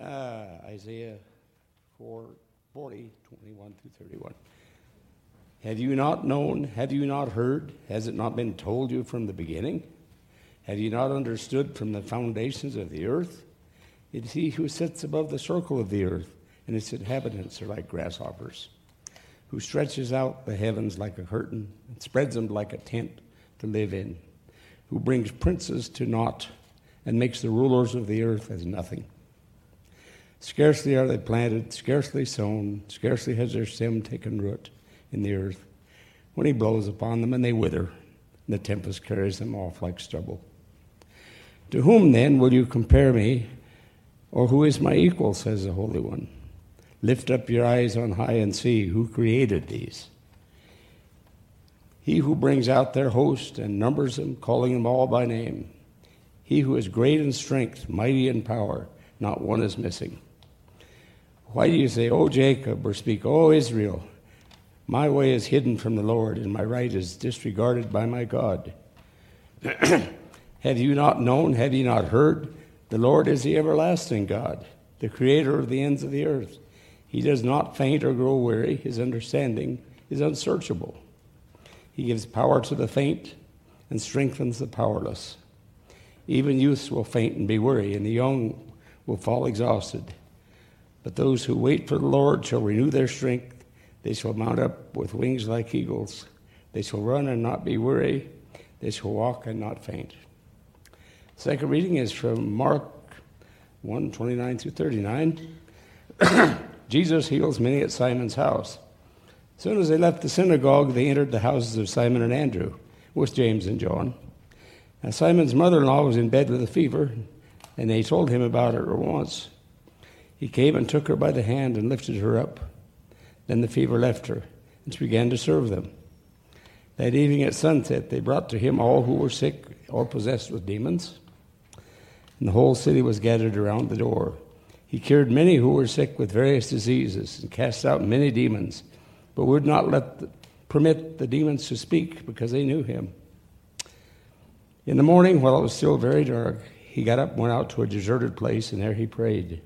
Uh, Isaiah 4, 40, 21 through 31. Have you not known? Have you not heard? Has it not been told you from the beginning? Have you not understood from the foundations of the earth? It is he who sits above the circle of the earth, and its inhabitants are like grasshoppers, who stretches out the heavens like a curtain and spreads them like a tent to live in, who brings princes to naught and makes the rulers of the earth as nothing. Scarcely are they planted, scarcely sown, scarcely has their stem taken root in the earth. When he blows upon them, and they wither, and the tempest carries them off like stubble. To whom then will you compare me, or who is my equal, says the Holy One? Lift up your eyes on high and see who created these. He who brings out their host and numbers them, calling them all by name. He who is great in strength, mighty in power, not one is missing. Why do you say, O Jacob, or speak, O Israel? My way is hidden from the Lord, and my right is disregarded by my God. have you not known? Have you not heard? The Lord is the everlasting God, the creator of the ends of the earth. He does not faint or grow weary. His understanding is unsearchable. He gives power to the faint and strengthens the powerless. Even youths will faint and be weary, and the young will fall exhausted. But those who wait for the Lord shall renew their strength. They shall mount up with wings like eagles. They shall run and not be weary. They shall walk and not faint. Second reading is from Mark 1 29 through 39. Jesus heals many at Simon's house. As soon as they left the synagogue, they entered the houses of Simon and Andrew with James and John. Now, Simon's mother in law was in bed with a fever, and they told him about at once. He came and took her by the hand and lifted her up. Then the fever left her, and she began to serve them. That evening at sunset, they brought to him all who were sick or possessed with demons, and the whole city was gathered around the door. He cured many who were sick with various diseases and cast out many demons, but would not let the, permit the demons to speak because they knew him. In the morning, while it was still very dark, he got up, went out to a deserted place, and there he prayed.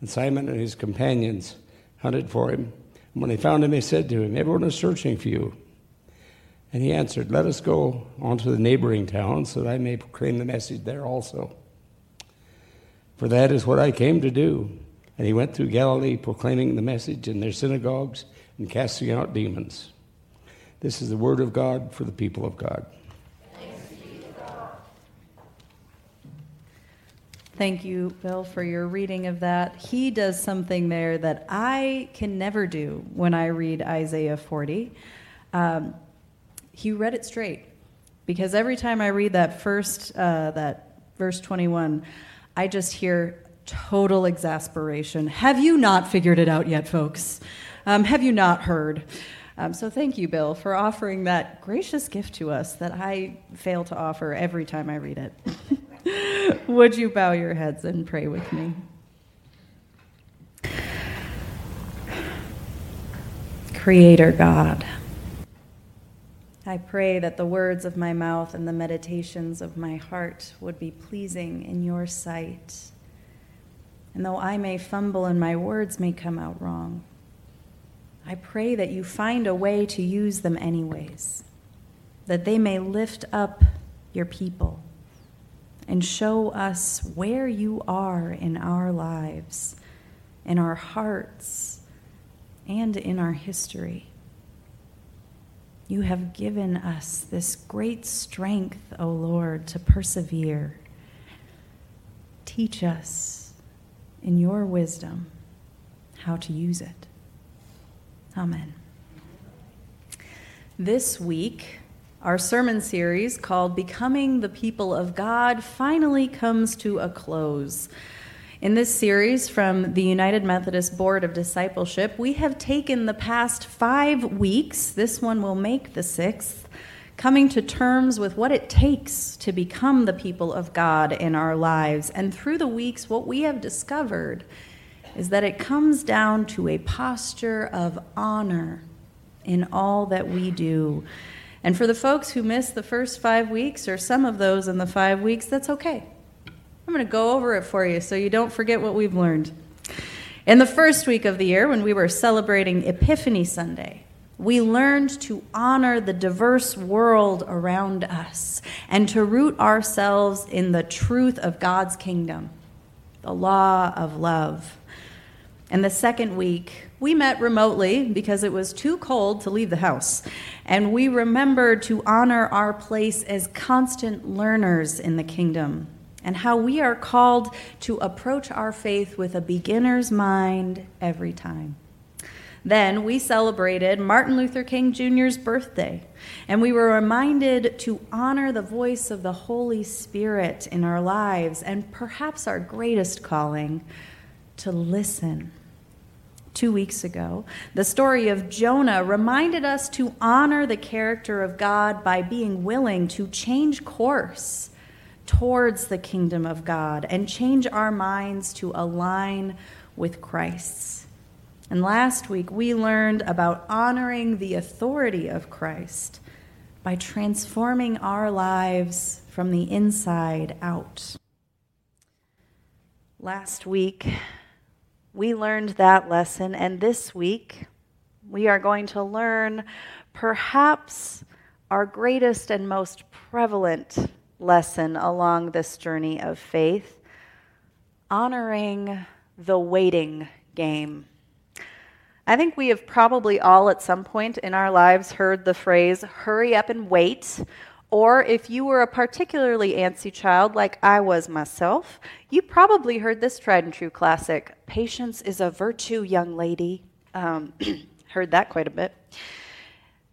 And Simon and his companions hunted for him. And when they found him, they said to him, Everyone is searching for you. And he answered, Let us go on to the neighboring towns so that I may proclaim the message there also. For that is what I came to do. And he went through Galilee proclaiming the message in their synagogues and casting out demons. This is the word of God for the people of God. Thank you, Bill, for your reading of that. He does something there that I can never do when I read Isaiah 40. Um, he read it straight because every time I read that first, uh, that verse 21, I just hear total exasperation. Have you not figured it out yet, folks? Um, have you not heard? Um, so thank you, Bill, for offering that gracious gift to us that I fail to offer every time I read it. Would you bow your heads and pray with me? Creator God, I pray that the words of my mouth and the meditations of my heart would be pleasing in your sight. And though I may fumble and my words may come out wrong, I pray that you find a way to use them anyways, that they may lift up your people and show us where you are in our lives, in our hearts, and in our history. You have given us this great strength, O Lord, to persevere. Teach us in your wisdom how to use it. Amen. This week, our sermon series called Becoming the People of God finally comes to a close. In this series from the United Methodist Board of Discipleship, we have taken the past five weeks, this one will make the sixth, coming to terms with what it takes to become the people of God in our lives. And through the weeks, what we have discovered is that it comes down to a posture of honor in all that we do. And for the folks who missed the first five weeks or some of those in the five weeks, that's okay. I'm going to go over it for you so you don't forget what we've learned. In the first week of the year, when we were celebrating Epiphany Sunday, we learned to honor the diverse world around us and to root ourselves in the truth of God's kingdom, the law of love. And the second week, we met remotely because it was too cold to leave the house. And we remembered to honor our place as constant learners in the kingdom and how we are called to approach our faith with a beginner's mind every time. Then we celebrated Martin Luther King Jr.'s birthday, and we were reminded to honor the voice of the Holy Spirit in our lives, and perhaps our greatest calling, to listen. Two weeks ago, the story of Jonah reminded us to honor the character of God by being willing to change course towards the kingdom of God and change our minds to align with Christ's. And last week, we learned about honoring the authority of Christ by transforming our lives from the inside out. Last week, we learned that lesson, and this week, we are going to learn perhaps our greatest and most prevalent lesson along this journey of faith honoring the waiting game. I think we have probably all at some point in our lives heard the phrase, hurry up and wait. Or if you were a particularly antsy child like I was myself, you probably heard this tried and true classic, patience is a virtue, young lady. Um, heard that quite a bit.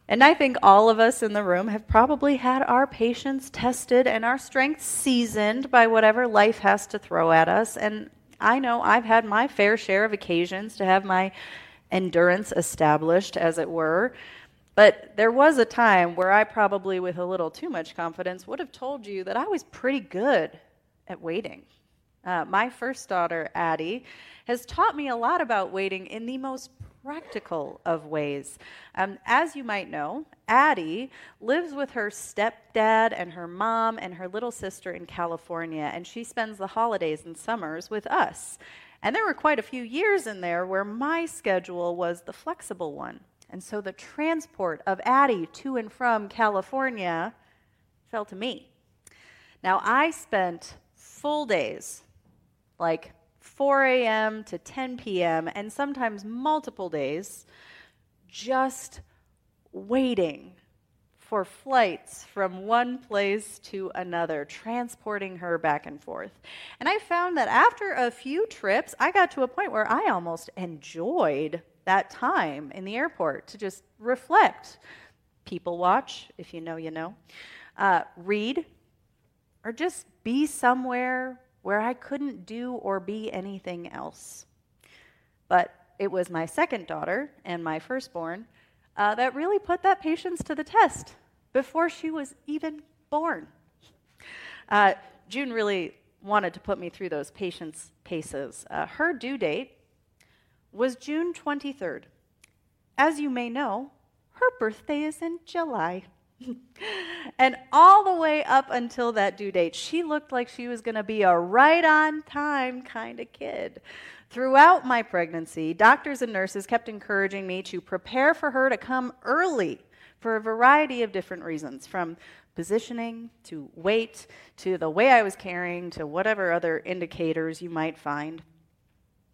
And I think all of us in the room have probably had our patience tested and our strength seasoned by whatever life has to throw at us. And I know I've had my fair share of occasions to have my endurance established, as it were. But there was a time where I probably, with a little too much confidence, would have told you that I was pretty good at waiting. Uh, my first daughter, Addie, has taught me a lot about waiting in the most practical of ways. Um, as you might know, Addie lives with her stepdad and her mom and her little sister in California, and she spends the holidays and summers with us. And there were quite a few years in there where my schedule was the flexible one. And so the transport of Addie to and from California fell to me. Now, I spent full days, like 4 a.m. to 10 p.m., and sometimes multiple days, just waiting for flights from one place to another, transporting her back and forth. And I found that after a few trips, I got to a point where I almost enjoyed that time in the airport to just reflect, people watch, if you know, you know, uh, read, or just be somewhere where I couldn't do or be anything else. But it was my second daughter and my firstborn uh, that really put that patience to the test before she was even born. Uh, June really wanted to put me through those patience paces. Uh, her due date was June 23rd. As you may know, her birthday is in July. and all the way up until that due date, she looked like she was going to be a right on time kind of kid. Throughout my pregnancy, doctors and nurses kept encouraging me to prepare for her to come early for a variety of different reasons from positioning to weight to the way I was carrying to whatever other indicators you might find.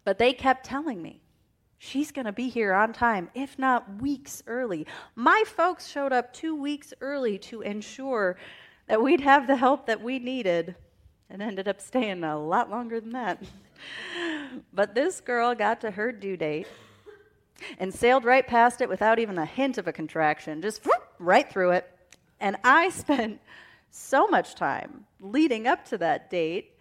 But they kept telling me, She's going to be here on time, if not weeks early. My folks showed up two weeks early to ensure that we'd have the help that we needed and ended up staying a lot longer than that. but this girl got to her due date and sailed right past it without even a hint of a contraction, just whoop, right through it. And I spent so much time leading up to that date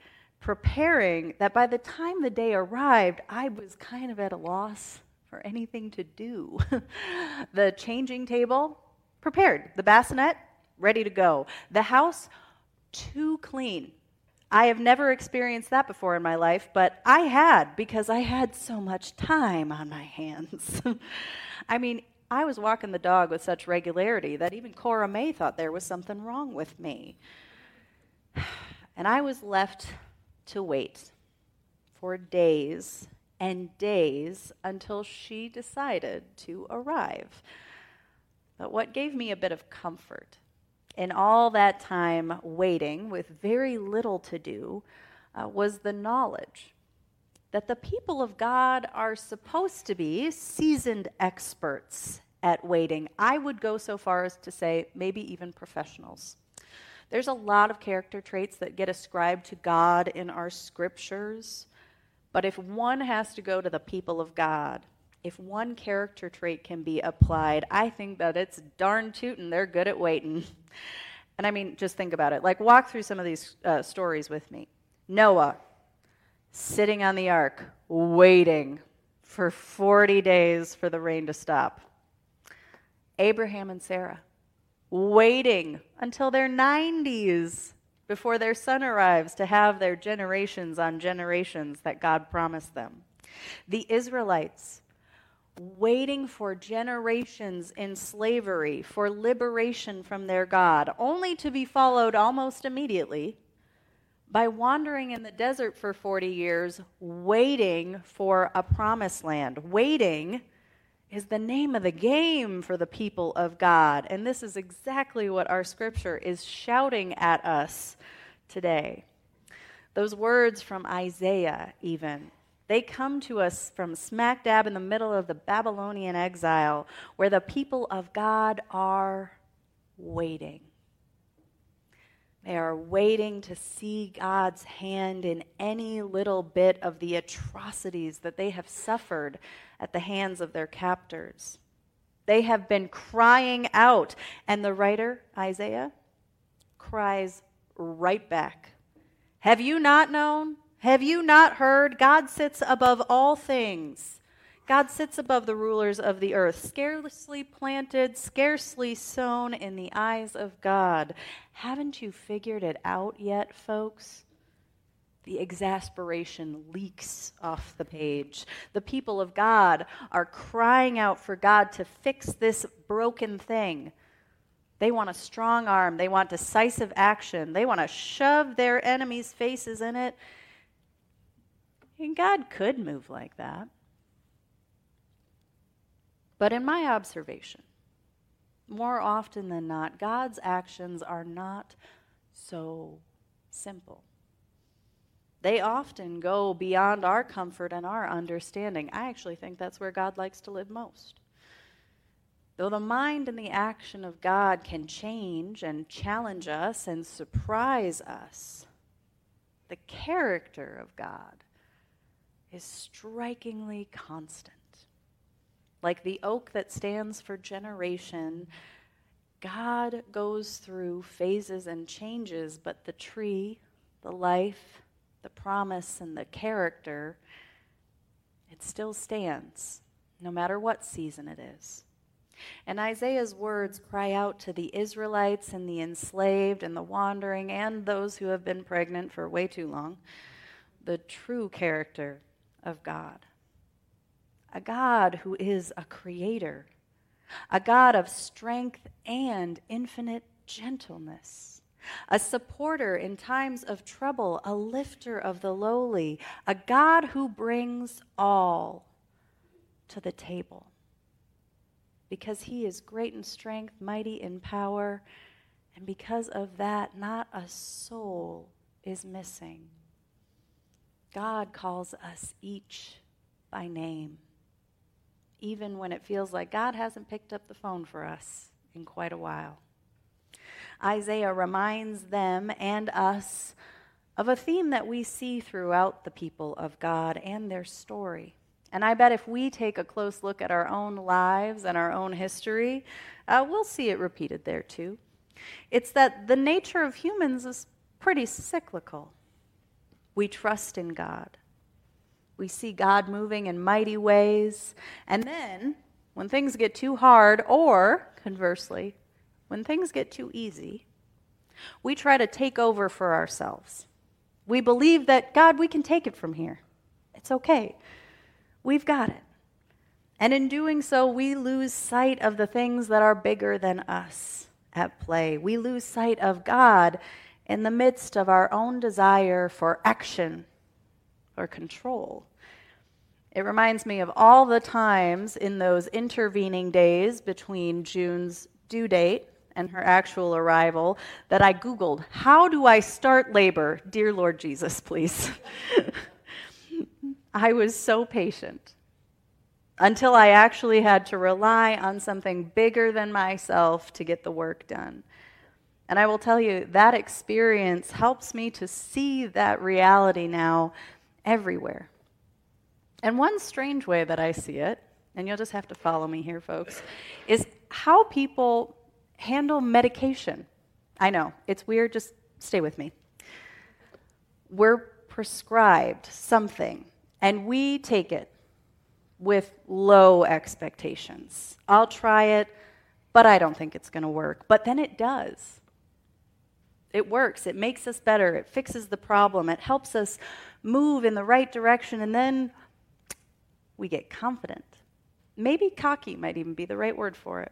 preparing that by the time the day arrived, I was kind of at a loss for anything to do. the changing table, prepared. The bassinet, ready to go. The house, too clean. I have never experienced that before in my life, but I had because I had so much time on my hands. I mean, I was walking the dog with such regularity that even Cora May thought there was something wrong with me. And I was left to wait for days and days until she decided to arrive. But what gave me a bit of comfort in all that time waiting with very little to do uh, was the knowledge that the people of God are supposed to be seasoned experts at waiting. I would go so far as to say maybe even professionals. There's a lot of character traits that get ascribed to God in our scriptures, but if one has to go to the people of God, if one character trait can be applied, I think that it's darn tootin' they're good at waiting. And I mean, just think about it. Like, walk through some of these uh, stories with me. Noah, sitting on the ark, waiting for 40 days for the rain to stop. Abraham and Sarah, waiting until their 90s before their son arrives to have their generations on generations that God promised them. The Israelites, waiting for generations in slavery for liberation from their God, only to be followed almost immediately by wandering in the desert for 40 years, waiting for a promised land. Waiting is the name of the game for the people of God. And this is exactly what our scripture is shouting at us today. Those words from Isaiah, even, they come to us from smack dab in the middle of the Babylonian exile, where the people of God are waiting. They are waiting to see God's hand in any little bit of the atrocities that they have suffered at the hands of their captors. They have been crying out, and the writer, Isaiah, cries right back Have you not known? Have you not heard? God sits above all things. God sits above the rulers of the earth, scarcely planted, scarcely sown in the eyes of God. Haven't you figured it out yet, folks? The exasperation leaks off the page. The people of God are crying out for God to fix this broken thing. They want a strong arm. They want decisive action. They want to shove their enemies' faces in it and God could move like that. But in my observation, more often than not, God's actions are not so simple. They often go beyond our comfort and our understanding. I actually think that's where God likes to live most. Though the mind and the action of God can change and challenge us and surprise us, the character of God is strikingly constant. Like the oak that stands for generation, God goes through phases and changes, but the tree, the life, the promise, and the character, it still stands, no matter what season it is. And Isaiah's words cry out to the Israelites and the enslaved and the wandering and those who have been pregnant for way too long the true character of God. A God who is a creator, a God of strength and infinite gentleness, a supporter in times of trouble, a lifter of the lowly, a God who brings all to the table. Because he is great in strength, mighty in power, and because of that, not a soul is missing. God calls us each by name, even when it feels like God hasn't picked up the phone for us in quite a while. Isaiah reminds them and us of a theme that we see throughout the people of God and their story. And I bet if we take a close look at our own lives and our own history, uh, we'll see it repeated there too. It's that the nature of humans is pretty cyclical. We trust in God. We see God moving in mighty ways. And then, when things get too hard, or conversely, when things get too easy, we try to take over for ourselves. We believe that, God, we can take it from here. It's okay. We've got it. And in doing so, we lose sight of the things that are bigger than us at play. We lose sight of God in the midst of our own desire for action or control. It reminds me of all the times in those intervening days between June's due date and her actual arrival that I Googled, How do I start labor? Dear Lord Jesus, please. I was so patient until I actually had to rely on something bigger than myself to get the work done. And I will tell you, that experience helps me to see that reality now everywhere. And one strange way that I see it, and you'll just have to follow me here, folks, is how people handle medication. I know, it's weird, just stay with me. We're prescribed something, and we take it with low expectations. I'll try it, but I don't think it's going to work. But then it does. It works. It makes us better. It fixes the problem. It helps us move in the right direction. And then we get confident. Maybe cocky might even be the right word for it.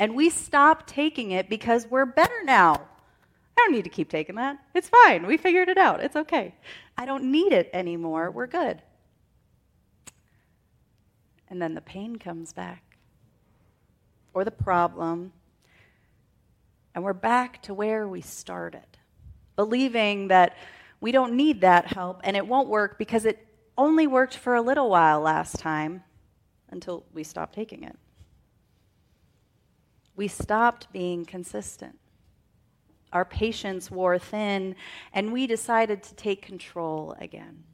And we stop taking it because we're better now. I don't need to keep taking that. It's fine. We figured it out. It's okay. I don't need it anymore. We're good. And then the pain comes back, or the problem, and we're back to where we started, believing that we don't need that help and it won't work because it only worked for a little while last time until we stopped taking it. We stopped being consistent. Our patience wore thin, and we decided to take control again.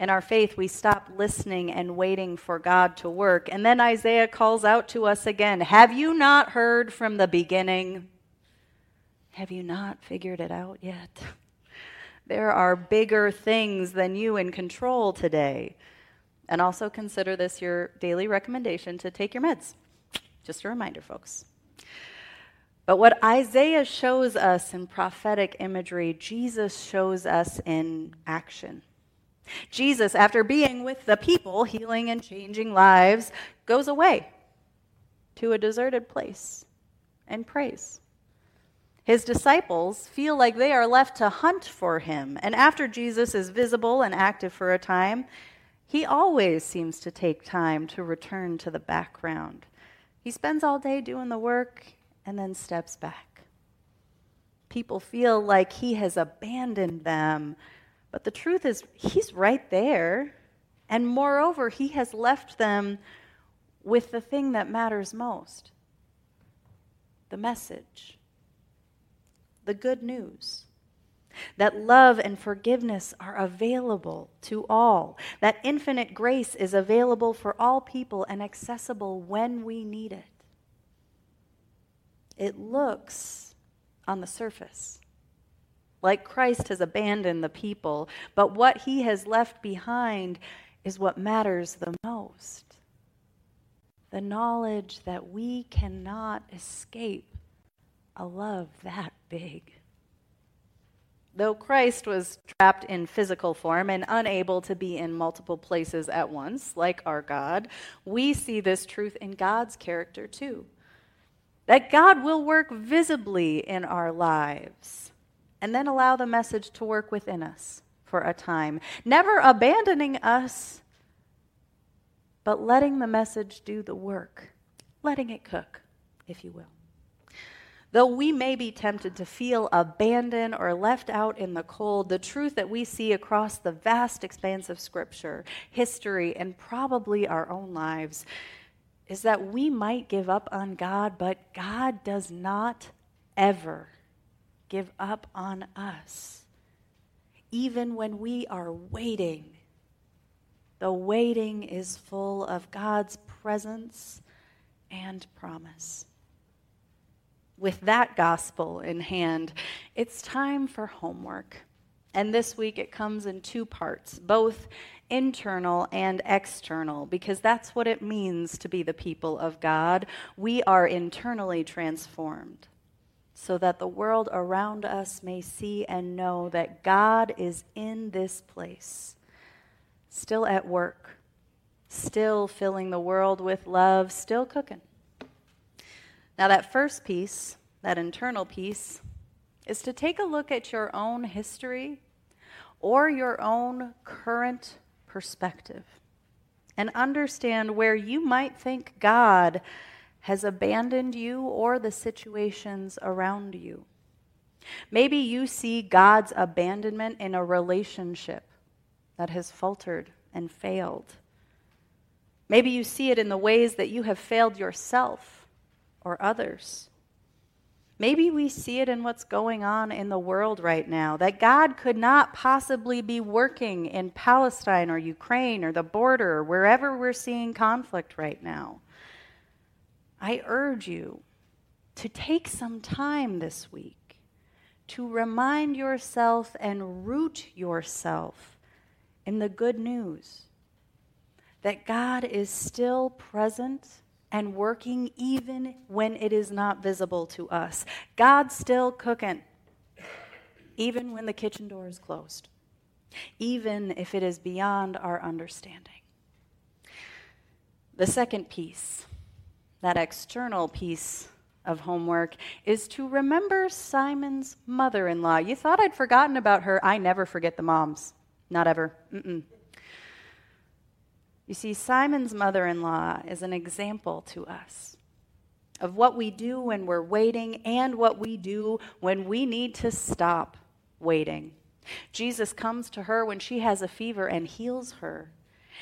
In our faith, we stop listening and waiting for God to work. And then Isaiah calls out to us again Have you not heard from the beginning? Have you not figured it out yet? There are bigger things than you in control today. And also consider this your daily recommendation to take your meds. Just a reminder, folks. But what Isaiah shows us in prophetic imagery, Jesus shows us in action. Jesus, after being with the people, healing and changing lives, goes away to a deserted place and prays. His disciples feel like they are left to hunt for him, and after Jesus is visible and active for a time, he always seems to take time to return to the background. He spends all day doing the work and then steps back. People feel like he has abandoned them but the truth is, He's right there. And moreover, He has left them with the thing that matters most the message, the good news. That love and forgiveness are available to all. That infinite grace is available for all people and accessible when we need it. It looks on the surface like Christ has abandoned the people, but what he has left behind is what matters the most the knowledge that we cannot escape a love that big. Though Christ was trapped in physical form and unable to be in multiple places at once, like our God, we see this truth in God's character too. That God will work visibly in our lives and then allow the message to work within us for a time, never abandoning us, but letting the message do the work, letting it cook, if you will. Though we may be tempted to feel abandoned or left out in the cold, the truth that we see across the vast expanse of Scripture, history, and probably our own lives is that we might give up on God, but God does not ever give up on us, even when we are waiting. The waiting is full of God's presence and promise. With that gospel in hand, it's time for homework. And this week it comes in two parts, both internal and external, because that's what it means to be the people of God. We are internally transformed so that the world around us may see and know that God is in this place, still at work, still filling the world with love, still cooking. Now, that first piece, that internal piece, is to take a look at your own history or your own current perspective and understand where you might think God has abandoned you or the situations around you. Maybe you see God's abandonment in a relationship that has faltered and failed. Maybe you see it in the ways that you have failed yourself or others. Maybe we see it in what's going on in the world right now that God could not possibly be working in Palestine or Ukraine or the border or wherever we're seeing conflict right now. I urge you to take some time this week to remind yourself and root yourself in the good news that God is still present and working even when it is not visible to us. God's still cooking, even when the kitchen door is closed, even if it is beyond our understanding. The second piece, that external piece of homework is to remember Simon's mother in law. You thought I'd forgotten about her. I never forget the moms. Not ever. Mm-mm. You see, Simon's mother in law is an example to us of what we do when we're waiting and what we do when we need to stop waiting. Jesus comes to her when she has a fever and heals her.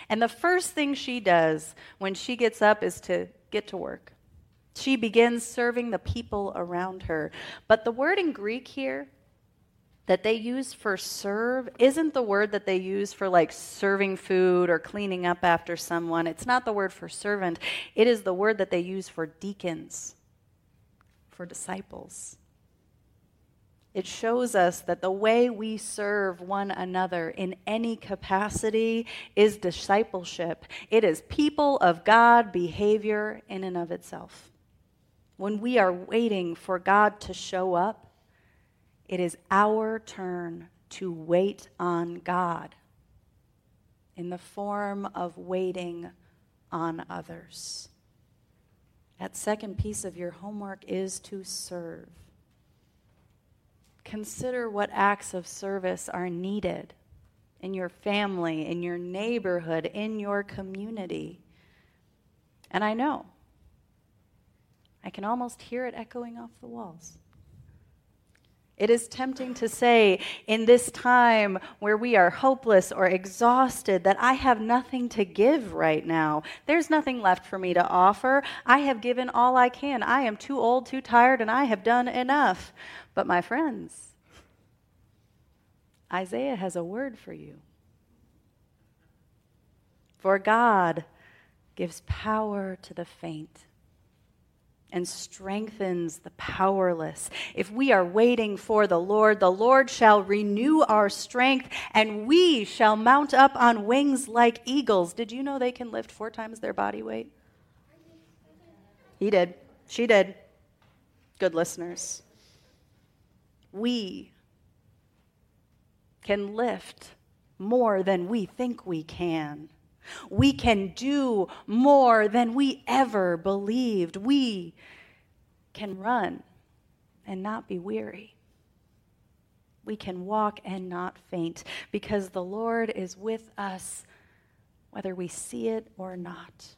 And the first thing she does when she gets up is to get to work. She begins serving the people around her. But the word in Greek here that they use for serve isn't the word that they use for like serving food or cleaning up after someone. It's not the word for servant. It is the word that they use for deacons, for disciples. It shows us that the way we serve one another in any capacity is discipleship. It is people of God behavior in and of itself when we are waiting for God to show up, it is our turn to wait on God in the form of waiting on others. That second piece of your homework is to serve. Consider what acts of service are needed in your family, in your neighborhood, in your community. And I know I can almost hear it echoing off the walls. It is tempting to say in this time where we are hopeless or exhausted that I have nothing to give right now. There's nothing left for me to offer. I have given all I can. I am too old, too tired, and I have done enough. But my friends, Isaiah has a word for you. For God gives power to the faint and strengthens the powerless. If we are waiting for the Lord, the Lord shall renew our strength, and we shall mount up on wings like eagles. Did you know they can lift four times their body weight? He did. She did. Good listeners. We can lift more than we think we can. We can do more than we ever believed. We can run and not be weary. We can walk and not faint because the Lord is with us whether we see it or not.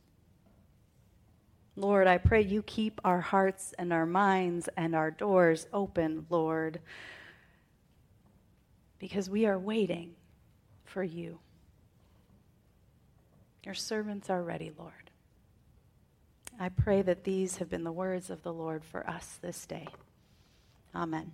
Lord, I pray you keep our hearts and our minds and our doors open, Lord, because we are waiting for you. Your servants are ready, Lord. I pray that these have been the words of the Lord for us this day. Amen.